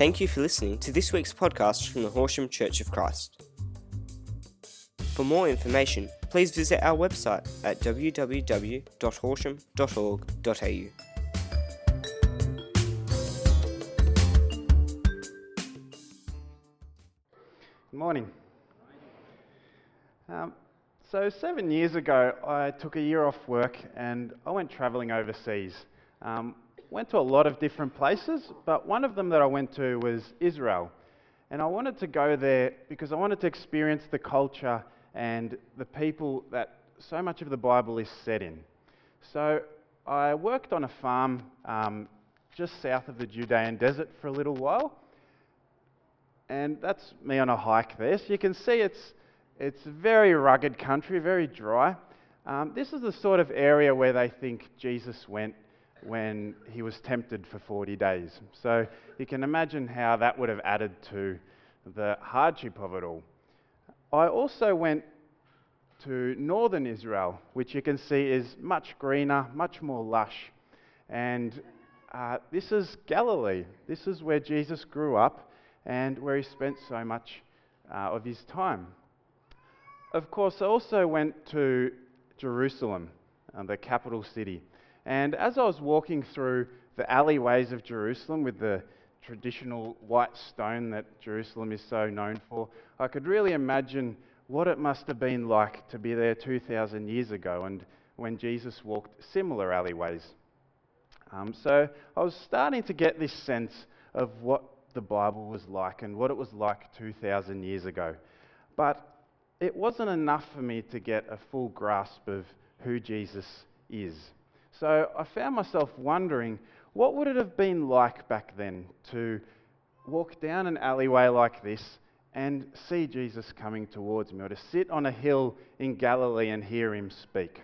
Thank you for listening to this week's podcast from the Horsham Church of Christ. For more information, please visit our website at www.horsham.org.au. Good morning. Um, so, seven years ago, I took a year off work and I went travelling overseas. Um, went to a lot of different places, but one of them that I went to was Israel. And I wanted to go there because I wanted to experience the culture and the people that so much of the Bible is set in. So, I worked on a farm um, just south of the Judean desert for a little while and that's me on a hike there. So you can see it's, it's very rugged country, very dry. Um, this is the sort of area where they think Jesus went when he was tempted for 40 days. So you can imagine how that would have added to the hardship of it all. I also went to northern Israel, which you can see is much greener, much more lush. And uh, this is Galilee. This is where Jesus grew up and where he spent so much uh, of his time. Of course, I also went to Jerusalem, uh, the capital city. And as I was walking through the alleyways of Jerusalem with the traditional white stone that Jerusalem is so known for, I could really imagine what it must have been like to be there 2,000 years ago and when Jesus walked similar alleyways. Um, so I was starting to get this sense of what the Bible was like and what it was like 2,000 years ago. But it wasn't enough for me to get a full grasp of who Jesus is. So I found myself wondering what would it have been like back then to walk down an alleyway like this and see Jesus coming towards me, or to sit on a hill in Galilee and hear him speak?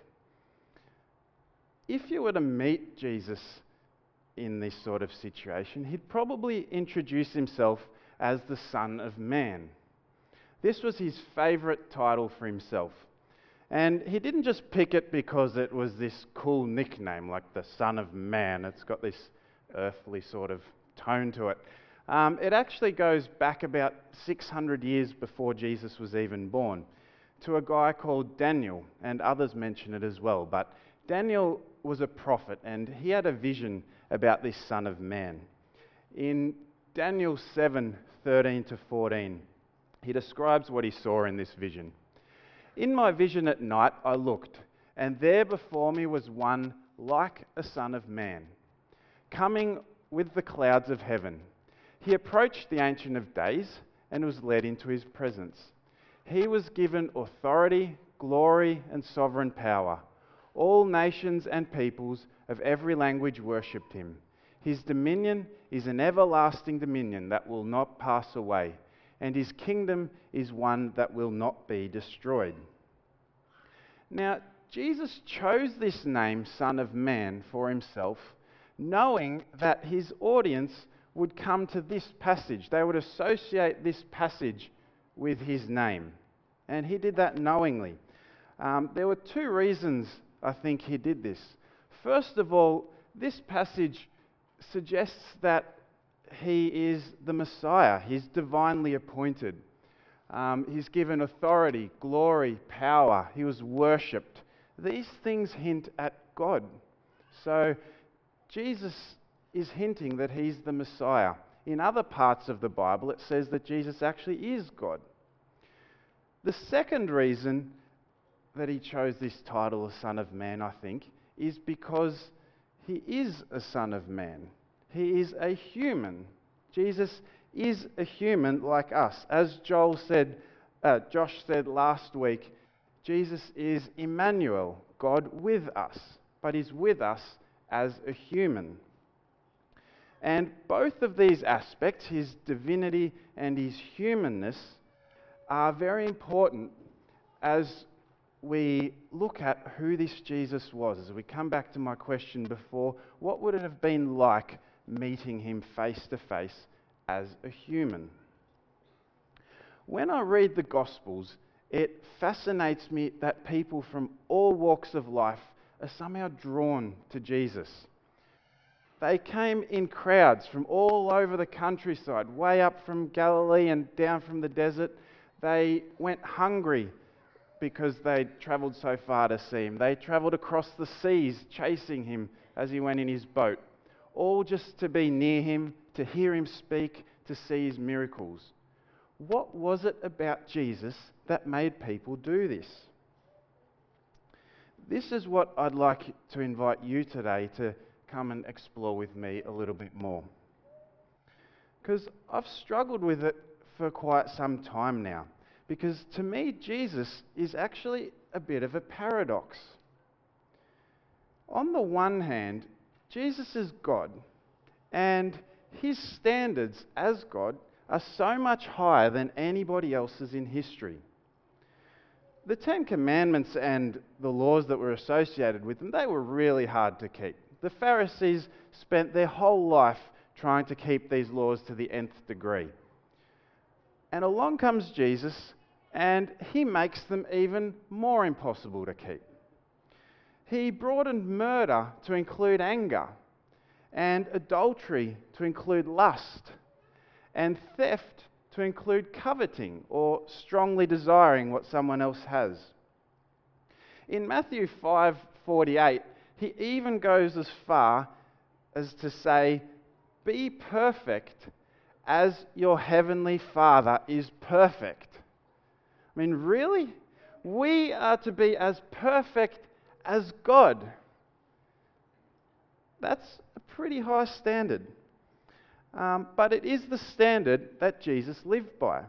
If you were to meet Jesus in this sort of situation, he'd probably introduce himself as the Son of Man. This was his favourite title for himself. And he didn't just pick it because it was this cool nickname, like the Son of Man. It's got this earthly sort of tone to it. Um, it actually goes back about 600 years before Jesus was even born to a guy called Daniel, and others mention it as well. But Daniel was a prophet, and he had a vision about this Son of Man. In Daniel 7 13 to 14, he describes what he saw in this vision. In my vision at night, I looked, and there before me was one like a Son of Man, coming with the clouds of heaven. He approached the Ancient of Days and was led into his presence. He was given authority, glory, and sovereign power. All nations and peoples of every language worshipped him. His dominion is an everlasting dominion that will not pass away, and his kingdom is one that will not be destroyed. Now, Jesus chose this name, Son of Man, for himself, knowing that his audience would come to this passage. They would associate this passage with his name. And he did that knowingly. Um, there were two reasons I think he did this. First of all, this passage suggests that he is the Messiah, he's divinely appointed. Um, he's given authority, glory, power. He was worshipped. These things hint at God. So Jesus is hinting that he's the Messiah. In other parts of the Bible, it says that Jesus actually is God. The second reason that he chose this title, Son of Man, I think, is because he is a Son of Man. He is a human. Jesus is a human like us. As Joel said, uh, Josh said last week, Jesus is Emmanuel, God with us, but he's with us as a human. And both of these aspects, his divinity and his humanness, are very important as we look at who this Jesus was, as we come back to my question before, what would it have been like meeting him face to face as a human? When I read the Gospels, it fascinates me that people from all walks of life are somehow drawn to Jesus. They came in crowds from all over the countryside, way up from Galilee and down from the desert. They went hungry because they'd travelled so far to see him. They travelled across the seas chasing him as he went in his boat, all just to be near him, to hear him speak, to see his miracles. What was it about Jesus that made people do this? This is what I'd like to invite you today to come and explore with me a little bit more. Because I've struggled with it for quite some time now. Because to me, Jesus is actually a bit of a paradox. On the one hand, Jesus is God, and his standards as God are so much higher than anybody else's in history. The Ten Commandments and the laws that were associated with them, they were really hard to keep. The Pharisees spent their whole life trying to keep these laws to the nth degree. And along comes Jesus, and he makes them even more impossible to keep. He broadened murder to include anger, and adultery to include lust, and theft to include coveting or strongly desiring what someone else has. In Matthew 5:48, he even goes as far as to say, "Be perfect as your heavenly Father is perfect." I mean, really? We are to be as perfect as God. That's a pretty high standard. Um, but it is the standard that Jesus lived by.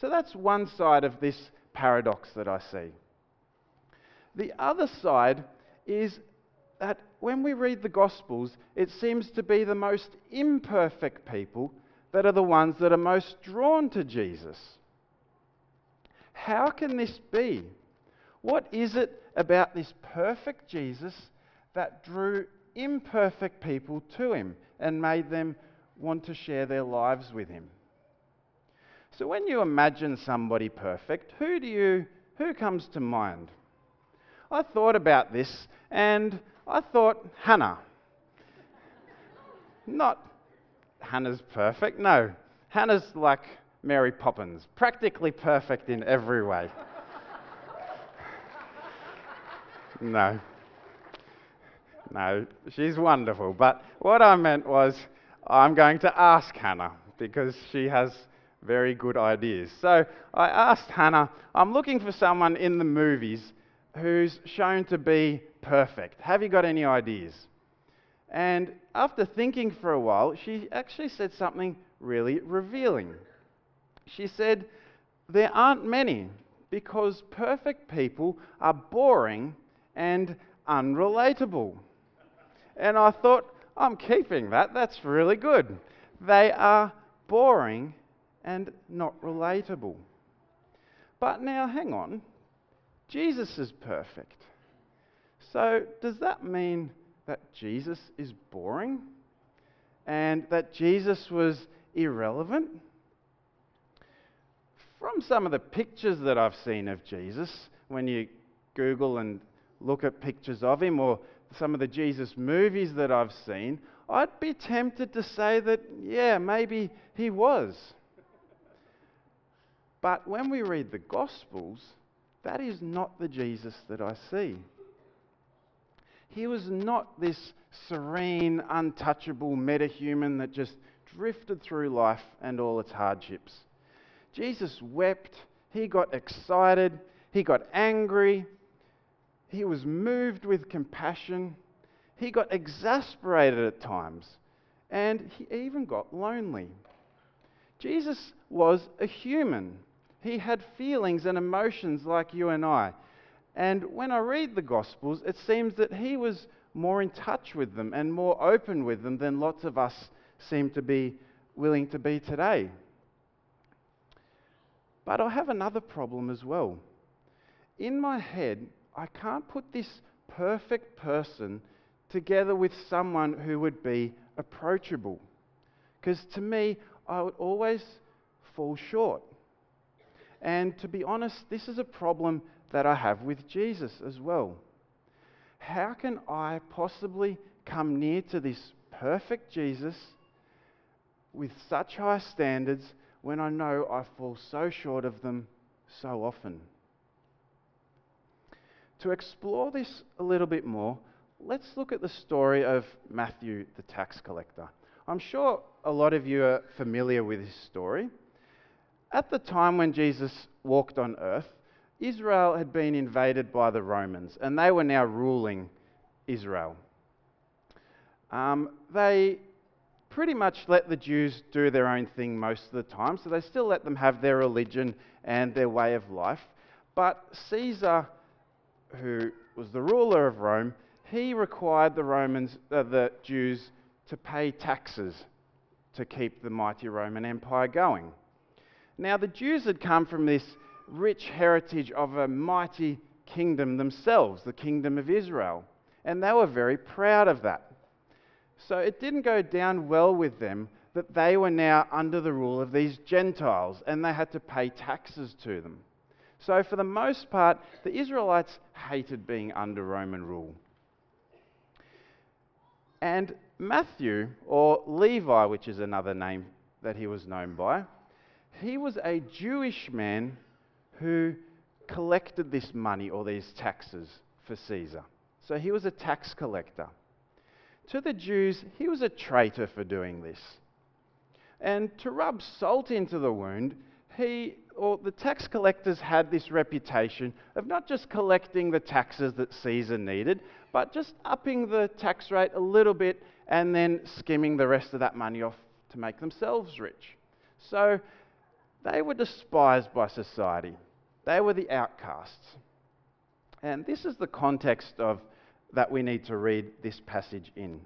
So that's one side of this paradox that I see. The other side is that when we read the Gospels, it seems to be the most imperfect people that are the ones that are most drawn to Jesus. How can this be? What is it about this perfect Jesus that drew imperfect people to him and made them want to share their lives with him? So when you imagine somebody perfect, who do you who comes to mind? I thought about this and I thought Hannah. Not Hannah's perfect, no. Hannah's like Mary Poppins, practically perfect in every way. No. No, she's wonderful. But what I meant was, I'm going to ask Hannah because she has very good ideas. So I asked Hannah, I'm looking for someone in the movies who's shown to be perfect. Have you got any ideas? And after thinking for a while, she actually said something really revealing. She said, There aren't many because perfect people are boring and unrelatable. And I thought, I'm keeping that. That's really good. They are boring and not relatable. But now, hang on. Jesus is perfect. So, does that mean that Jesus is boring? And that Jesus was irrelevant? From some of the pictures that I've seen of Jesus, when you Google and look at pictures of him, or some of the Jesus movies that I've seen, I'd be tempted to say that, yeah, maybe he was. But when we read the Gospels, that is not the Jesus that I see. He was not this serene, untouchable metahuman that just drifted through life and all its hardships. Jesus wept, he got excited, he got angry, he was moved with compassion, he got exasperated at times, and he even got lonely. Jesus was a human. He had feelings and emotions like you and I. And when I read the Gospels, it seems that he was more in touch with them and more open with them than lots of us seem to be willing to be today. But I have another problem as well. In my head, I can't put this perfect person together with someone who would be approachable. Because to me, I would always fall short. And to be honest, this is a problem that I have with Jesus as well. How can I possibly come near to this perfect Jesus with such high standards when I know I fall so short of them so often? To explore this a little bit more, let's look at the story of Matthew the tax collector. I'm sure a lot of you are familiar with his story. At the time when Jesus walked on earth, Israel had been invaded by the Romans and they were now ruling Israel. Um, they pretty much let the Jews do their own thing most of the time, so they still let them have their religion and their way of life. But Caesar, who was the ruler of Rome, he required the Romans, uh, the Jews, to pay taxes to keep the mighty Roman Empire going. Now, the Jews had come from this rich heritage of a mighty kingdom themselves, the kingdom of Israel, and they were very proud of that. So it didn't go down well with them that they were now under the rule of these Gentiles and they had to pay taxes to them. So, for the most part, the Israelites hated being under Roman rule. And Matthew, or Levi, which is another name that he was known by, he was a Jewish man who collected this money or these taxes for Caesar. So he was a tax collector. To the Jews, he was a traitor for doing this. And to rub salt into the wound, he or the tax collectors had this reputation of not just collecting the taxes that Caesar needed, but just upping the tax rate a little bit and then skimming the rest of that money off to make themselves rich. So they were despised by society. They were the outcasts. And this is the context of that we need to read this passage in.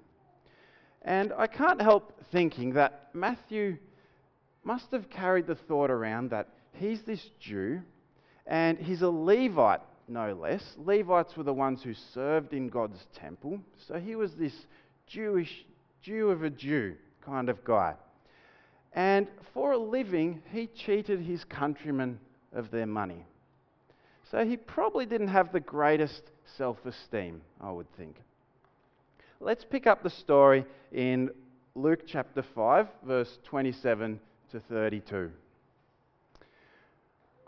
And I can't help thinking that Matthew must have carried the thought around that he's this Jew and he's a Levite no less. Levites were the ones who served in God's temple. So he was this Jewish, Jew of a Jew kind of guy. And for a living, he cheated his countrymen of their money. So he probably didn't have the greatest self esteem, I would think. Let's pick up the story in Luke chapter 5, verse 27 to 32.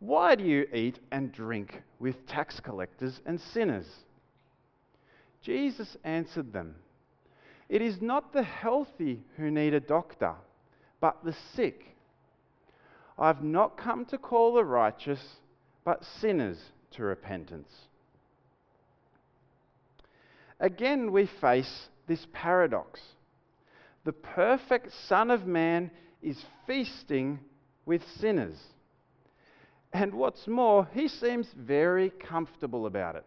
Why do you eat and drink with tax collectors and sinners? Jesus answered them, It is not the healthy who need a doctor, but the sick. I have not come to call the righteous, but sinners to repentance. Again, we face this paradox. The perfect Son of Man is feasting with sinners. And what's more, he seems very comfortable about it.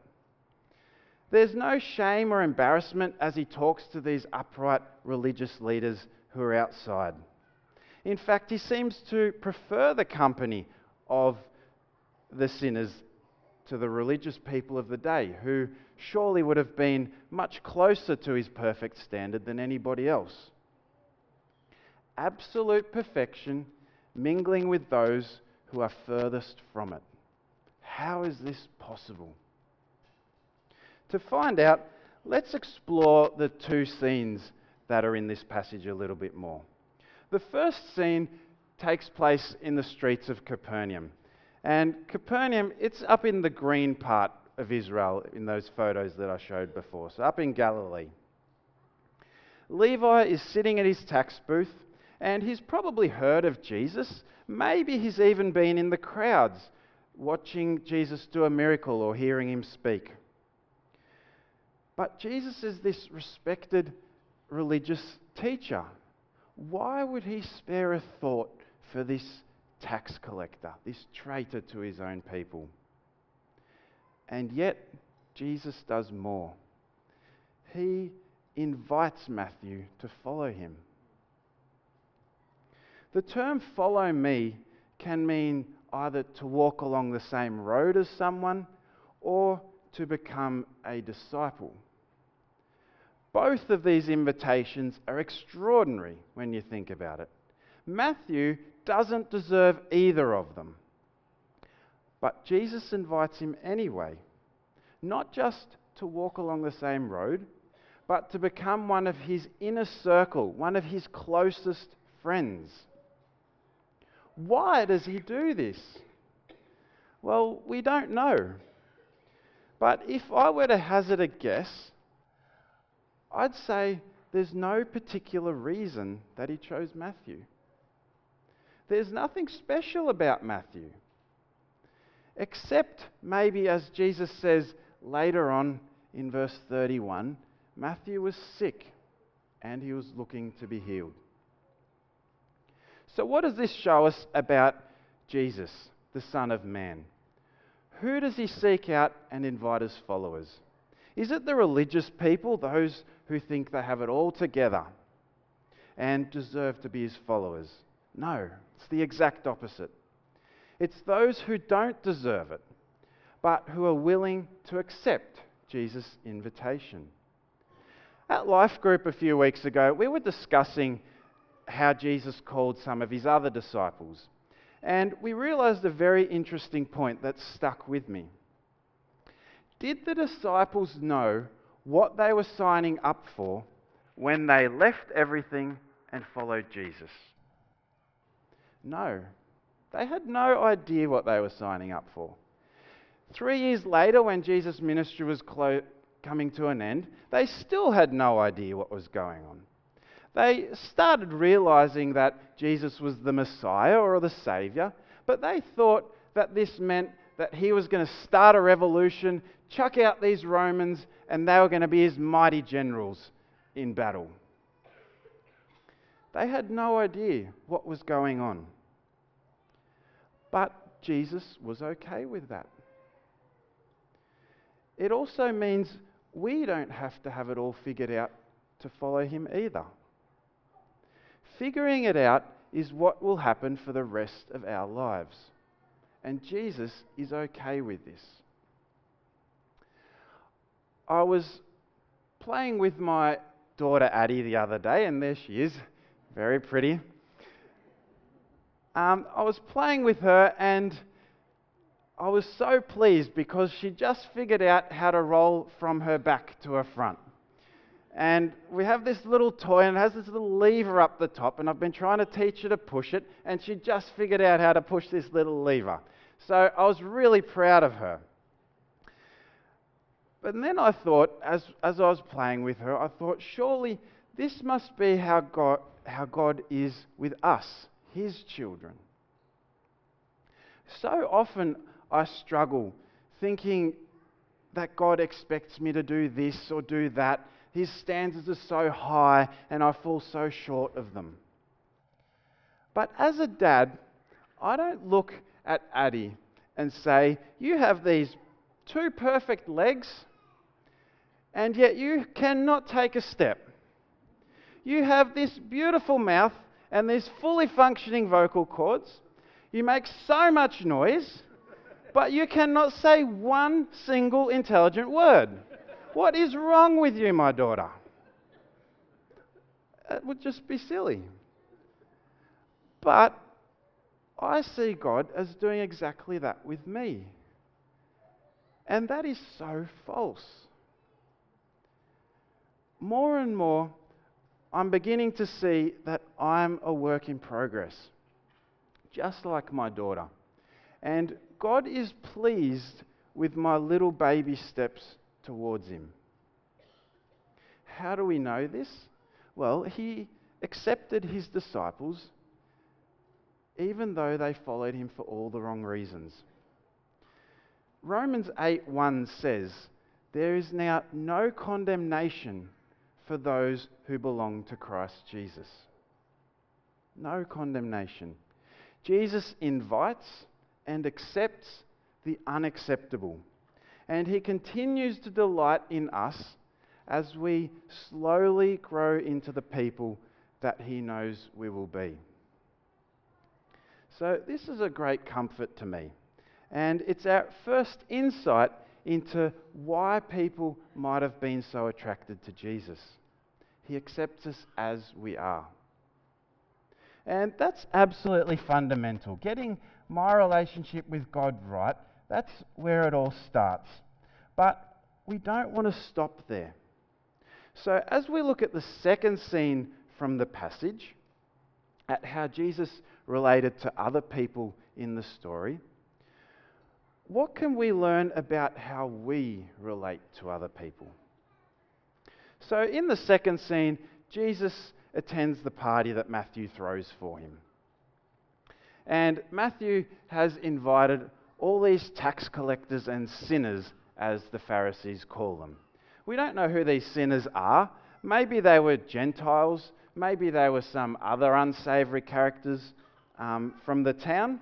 There's no shame or embarrassment as he talks to these upright religious leaders who are outside. In fact, he seems to prefer the company of the sinners to the religious people of the day, who surely would have been much closer to his perfect standard than anybody else. Absolute perfection mingling with those who are furthest from it. How is this possible? To find out, let's explore the two scenes that are in this passage a little bit more. The first scene takes place in the streets of Capernaum. And Capernaum, it's up in the green part of Israel in those photos that I showed before, so up in Galilee. Levi is sitting at his tax booth and he's probably heard of Jesus Maybe he's even been in the crowds watching Jesus do a miracle or hearing him speak. But Jesus is this respected religious teacher. Why would he spare a thought for this tax collector, this traitor to his own people? And yet, Jesus does more. He invites Matthew to follow him. The term follow me can mean either to walk along the same road as someone or to become a disciple. Both of these invitations are extraordinary when you think about it. Matthew doesn't deserve either of them. But Jesus invites him anyway, not just to walk along the same road, but to become one of his inner circle, one of his closest friends. Why does he do this? Well, we don't know. But if I were to hazard a guess, I'd say there's no particular reason that he chose Matthew. There's nothing special about Matthew. Except maybe, as Jesus says later on in verse 31, Matthew was sick and he was looking to be healed. So, what does this show us about Jesus, the Son of Man? Who does he seek out and invite as followers? Is it the religious people, those who think they have it all together and deserve to be his followers? No, it's the exact opposite. It's those who don't deserve it, but who are willing to accept Jesus' invitation. At Life Group a few weeks ago, we were discussing how Jesus called some of his other disciples. And we realized a very interesting point that stuck with me. Did the disciples know what they were signing up for when they left everything and followed Jesus? No. They had no idea what they were signing up for. Three years later, when Jesus' ministry was clo- coming to an end, they still had no idea what was going on. They started realizing that Jesus was the Messiah or the Savior, but they thought that this meant that he was going to start a revolution, chuck out these Romans, and they were going to be his mighty generals in battle. They had no idea what was going on. But Jesus was okay with that. It also means we don't have to have it all figured out to follow him either. Figuring it out is what will happen for the rest of our lives. And Jesus is okay with this. I was playing with my daughter Addie the other day, and there she is, very pretty. Um, I was playing with her, and I was so pleased because she just figured out how to roll from her back to her front. And we have this little toy and it has this little lever up the top, and I've been trying to teach her to push it, and she just figured out how to push this little lever. So I was really proud of her. But then I thought, as, as I was playing with her, I thought, surely this must be how God, how God is with us, His children. So often I struggle thinking that God expects me to do this or do that, his standards are so high and I fall so short of them. But as a dad, I don't look at Addie and say, You have these two perfect legs, and yet you cannot take a step. You have this beautiful mouth and these fully functioning vocal cords. You make so much noise, but you cannot say one single intelligent word. What is wrong with you, my daughter? It would just be silly. But I see God as doing exactly that with me. And that is so false. More and more, I'm beginning to see that I'm a work in progress, just like my daughter. And God is pleased with my little baby steps towards him. How do we know this? Well, he accepted his disciples even though they followed him for all the wrong reasons. Romans 8:1 says, "There is now no condemnation for those who belong to Christ Jesus." No condemnation. Jesus invites and accepts the unacceptable and He continues to delight in us as we slowly grow into the people that He knows we will be. So, this is a great comfort to me. And it's our first insight into why people might have been so attracted to Jesus. He accepts us as we are. And that's absolutely fundamental. Getting my relationship with God right, that's where it all starts. But we don't want to stop there. So, as we look at the second scene from the passage, at how Jesus related to other people in the story, what can we learn about how we relate to other people? So, in the second scene, Jesus attends the party that Matthew throws for him. And Matthew has invited all these tax collectors and sinners, as the Pharisees call them. We don't know who these sinners are. Maybe they were Gentiles, maybe they were some other unsavory characters um, from the town.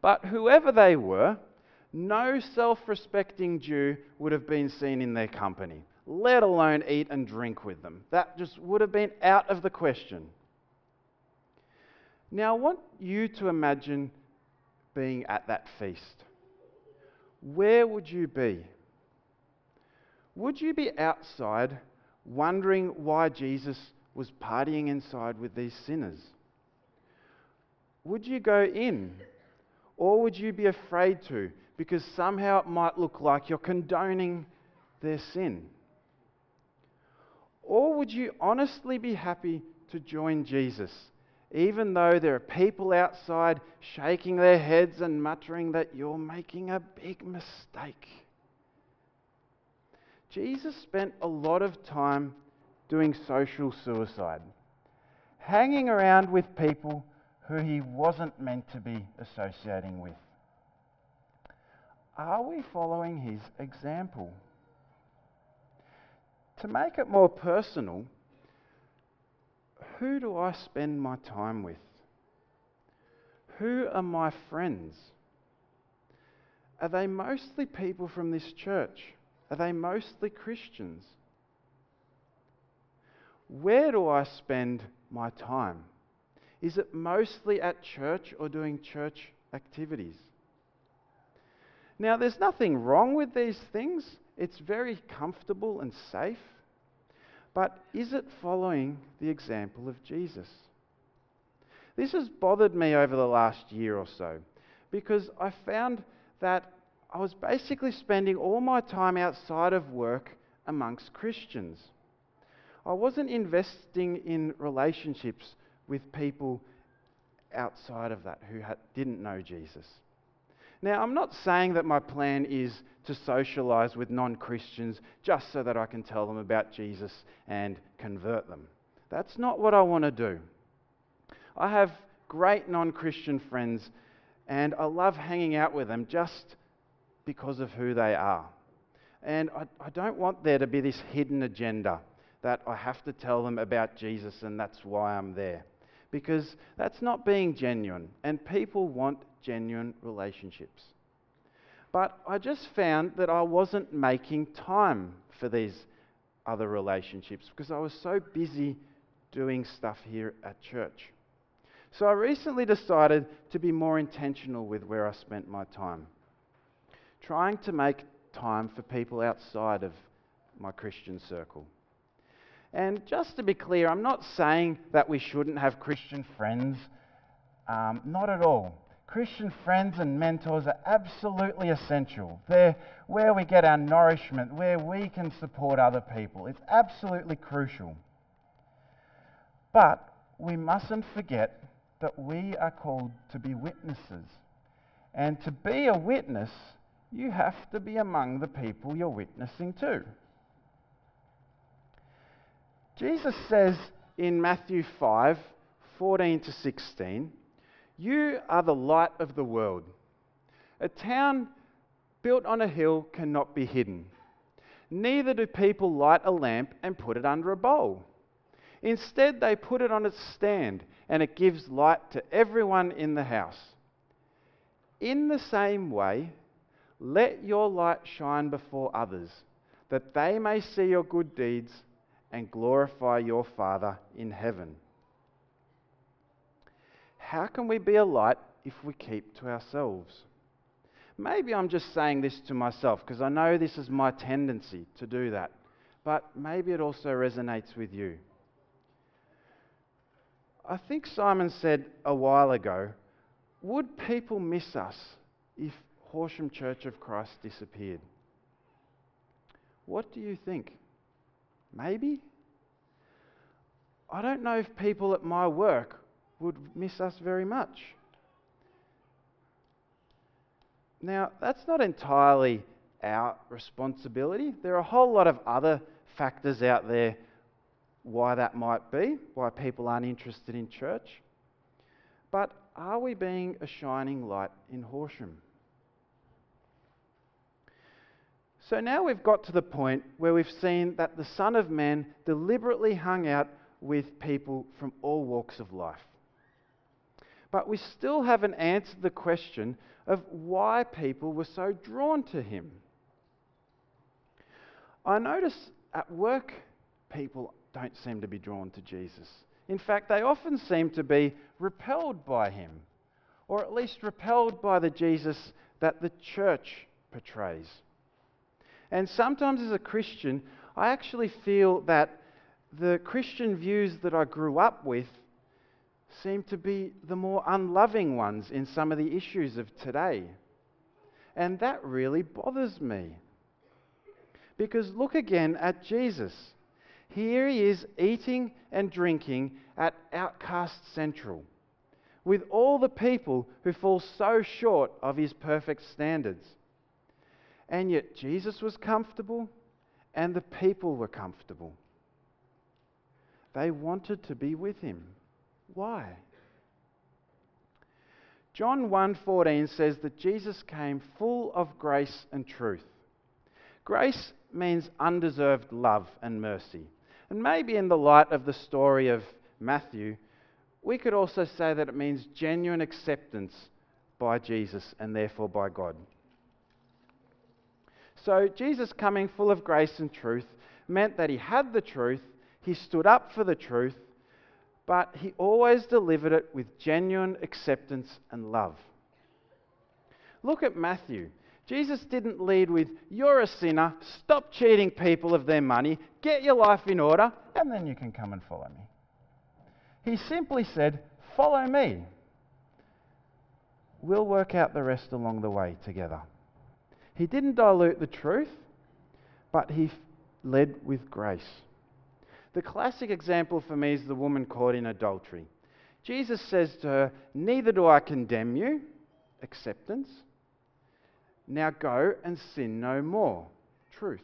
But whoever they were, no self respecting Jew would have been seen in their company, let alone eat and drink with them. That just would have been out of the question. Now, I want you to imagine being at that feast. Where would you be? Would you be outside wondering why Jesus was partying inside with these sinners? Would you go in? Or would you be afraid to because somehow it might look like you're condoning their sin? Or would you honestly be happy to join Jesus, even though there are people outside shaking their heads and muttering that you're making a big mistake? Jesus spent a lot of time doing social suicide, hanging around with people who he wasn't meant to be associating with. Are we following his example? To make it more personal, who do I spend my time with? Who are my friends? Are they mostly people from this church? Are they mostly Christians? Where do I spend my time? Is it mostly at church or doing church activities? Now, there's nothing wrong with these things, it's very comfortable and safe. But is it following the example of Jesus? This has bothered me over the last year or so because I found that I was basically spending all my time outside of work amongst Christians. I wasn't investing in relationships with people outside of that who didn't know Jesus. Now, I'm not saying that my plan is to socialize with non Christians just so that I can tell them about Jesus and convert them. That's not what I want to do. I have great non Christian friends and I love hanging out with them just because of who they are. And I, I, don't want there to be this hidden agenda that I have to tell them about Jesus and that's why I'm there. Because that's not being genuine. And people want genuine relationships. But I just found that I wasn't making time for these other relationships because I was so busy doing stuff here at church. So I recently decided to be more intentional with where I spent my time, trying to make time for people outside of my Christian circle. And just to be clear, I'm not saying that we shouldn't have Christian friends, um, not at all. Christian friends and mentors are absolutely essential. They're where we get our nourishment, where we can support other people. It's absolutely crucial. But we mustn't forget that we are called to be witnesses. And to be a witness, you have to be among the people you're witnessing to. Jesus says in Matthew 5 14 to 16, you are the light of the world. A town built on a hill cannot be hidden. Neither do people light a lamp and put it under a bowl. Instead, they put it on its stand, and it gives light to everyone in the house. In the same way, let your light shine before others, that they may see your good deeds and glorify your Father in heaven. how can we be a light if we keep to ourselves? Maybe I'm just saying this to myself because I know this is my tendency to do that, but maybe it also resonates with you. I think Simon said a while ago would people miss us if Horsham Church of Christ disappeared? What do you think? Maybe? I don't know if people at my work would miss us very much. Now, that's not entirely our responsibility. There are a whole lot of other factors out there why that might be, why people aren't interested in church. But are we being a shining light in Horsham? So now we've got to the point where we've seen that the Son of Man deliberately hung out with people from all walks of life. But we still haven't answered the question of why people were so drawn to him. I notice at work, people don't seem to be drawn to Jesus. In fact, they often seem to be repelled by him, or at least repelled by the Jesus that the church portrays. And sometimes as a Christian, I actually feel that the Christian views that I grew up with seem to be the more unloving ones in some of the issues of today. And that really bothers me. Because look again at Jesus. Here he is eating and drinking at Outcast Central with all the people who fall so short of his perfect standards. And yet Jesus was comfortable and the people were comfortable. They wanted to be with him. Why? John 1:14 says that Jesus came full of grace and truth. Grace means undeserved love and mercy. And maybe in the light of the story of Matthew, we could also say that it means genuine acceptance by Jesus and therefore by God. So, Jesus coming full of grace and truth meant that he had the truth, he stood up for the truth, but he always delivered it with genuine acceptance and love. Look at Matthew. Jesus didn't lead with, You're a sinner, stop cheating people of their money, get your life in order, and then you can come and follow me. He simply said, Follow me. We'll work out the rest along the way together. He didn't dilute the truth, but he led with grace. The classic example for me is the woman caught in adultery. Jesus says to her, Neither do I condemn you, acceptance. Now go and sin no more, truth.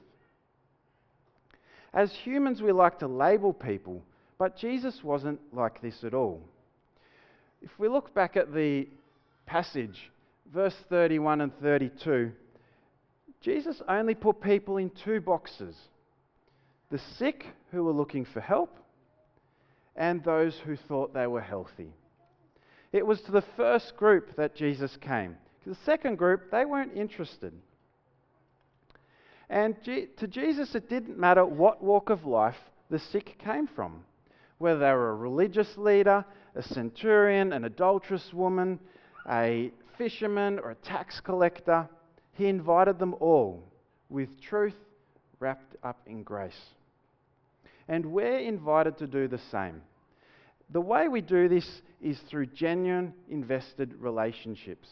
As humans, we like to label people, but Jesus wasn't like this at all. If we look back at the passage, verse 31 and 32, Jesus only put people in two boxes the sick who were looking for help, and those who thought they were healthy. It was to the first group that Jesus came. To the second group, they weren't interested. And to Jesus, it didn't matter what walk of life the sick came from, whether they were a religious leader, a centurion, an adulterous woman, a fisherman, or a tax collector. He invited them all with truth wrapped up in grace and we're invited to do the same. The way we do this is through genuine, invested relationships.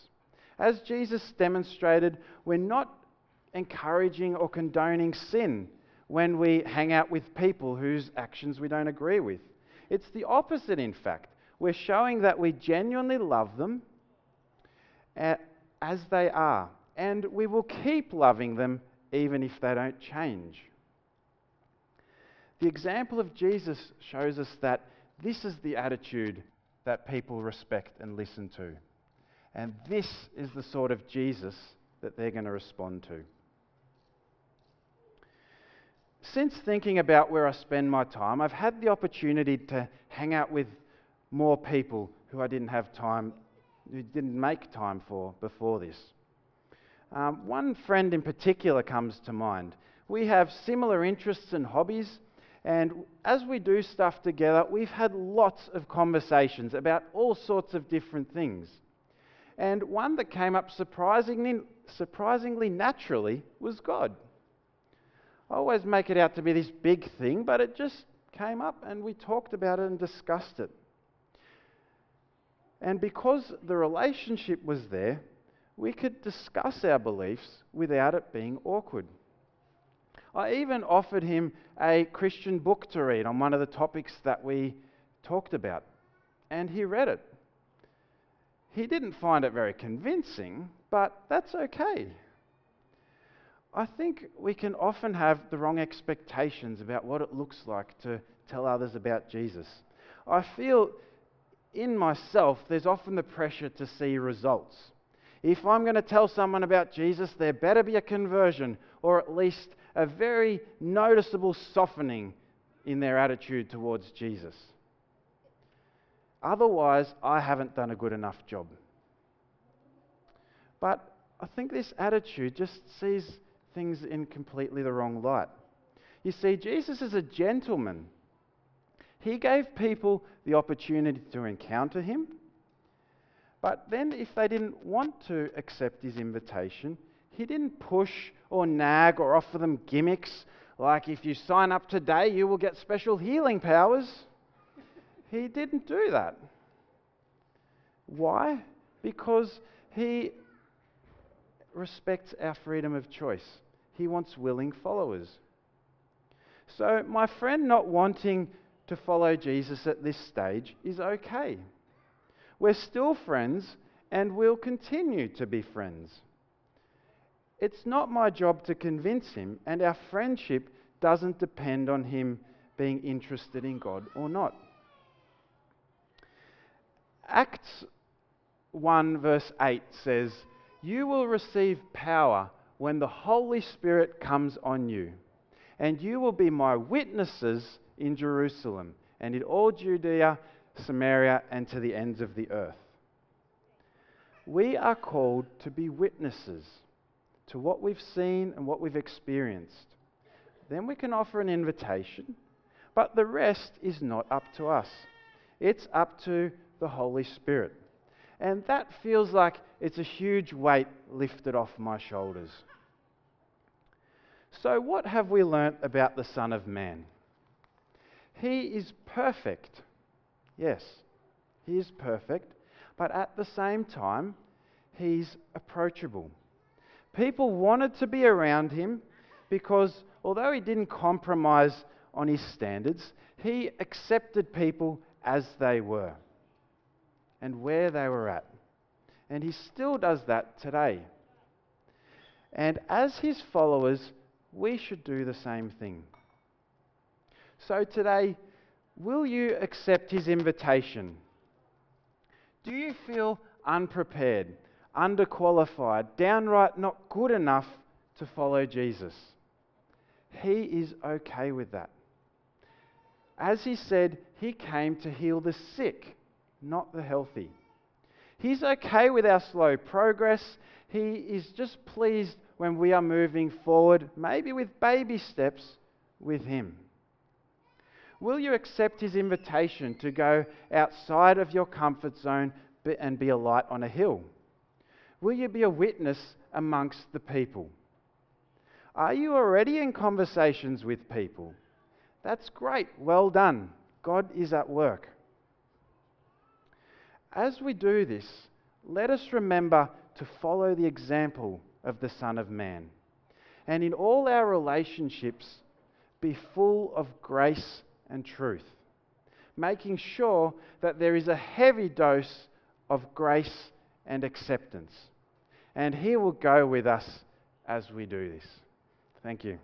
As Jesus demonstrated, we're not encouraging or condoning sin when we hang out with people whose actions we don't agree with. It's the opposite, in fact. We're showing that we genuinely love them eh, as they are, and we will keep loving them even if they don't change. The example of Jesus shows us that this is the attitude that people respect and listen to. And this is the sort of Jesus that they're going to respond to. Since thinking about where I spend my time, I've had the opportunity to hang out with more people who I didn't have time, who didn't make time for before this. Um, one friend in particular comes to mind. We have similar interests and hobbies, And as we do stuff together, we've had lots of conversations about all sorts of different things. And one that came up surprisingly, surprisingly naturally was God. I always make it out to be this big thing, but it just came up and we talked about it and discussed it. And because the relationship was there, we could discuss our beliefs without it being awkward. I even offered him a Christian book to read on one of the topics that we talked about, and he read it. He didn't find it very convincing, but that's okay. I think we can often have the wrong expectations about what it looks like to tell others about Jesus. I feel in myself there's often the pressure to see results. If I'm going to tell someone about Jesus, there better be a conversion or at least a very noticeable softening in their attitude towards Jesus. Otherwise, I haven't done a good enough job. But I think this attitude just sees things in completely the wrong light. You see, Jesus is a gentleman. He gave people the opportunity to encounter him, but then if they didn't want to accept his invitation, he didn't push or nag or offer them gimmicks like if you sign up today, you will get special healing powers. he didn't do that. Why? Because he respects our freedom of choice. He wants willing followers. So, my friend not wanting to follow Jesus at this stage is okay. We're still friends and we'll continue to be friends. It's not my job to convince him, and our friendship doesn't depend on him being interested in God or not. Acts 1, verse 8 says, You will receive power when the Holy Spirit comes on you, and you will be my witnesses in Jerusalem and in all Judea, Samaria, and to the ends of the earth. We are called to be witnesses to what we've seen and what we've experienced. Then we can offer an invitation, but the rest is not up to us. It's up to the Holy Spirit. And that feels like it's a huge weight lifted off my shoulders. So, what have we learnt about the Son of Man? He is perfect. Yes, he is perfect, but at the same time, he's approachable. People wanted to be around him because although he didn't compromise on his standards, he accepted people as they were and where they were at. And he still does that today. And as his followers, we should do the same thing. So today, will you accept his invitation? Do you feel unprepared, underqualified, downright not good enough to follow Jesus? He is okay with that. As he said, he came to heal the sick, not the healthy. He's okay with our slow progress. He is just pleased when we are moving forward, maybe with baby steps, with him. Will you accept his invitation to go outside of your comfort zone and be a light on a hill? Will you be a witness amongst the people? Are you already in conversations with people? That's great. Well done. God is at work. As we do this, let us remember to follow the example of the Son of Man. And in all our relationships, be full of grace and truth, making sure that there is a heavy dose of grace and acceptance. And He will go with us as we do this. Thank you.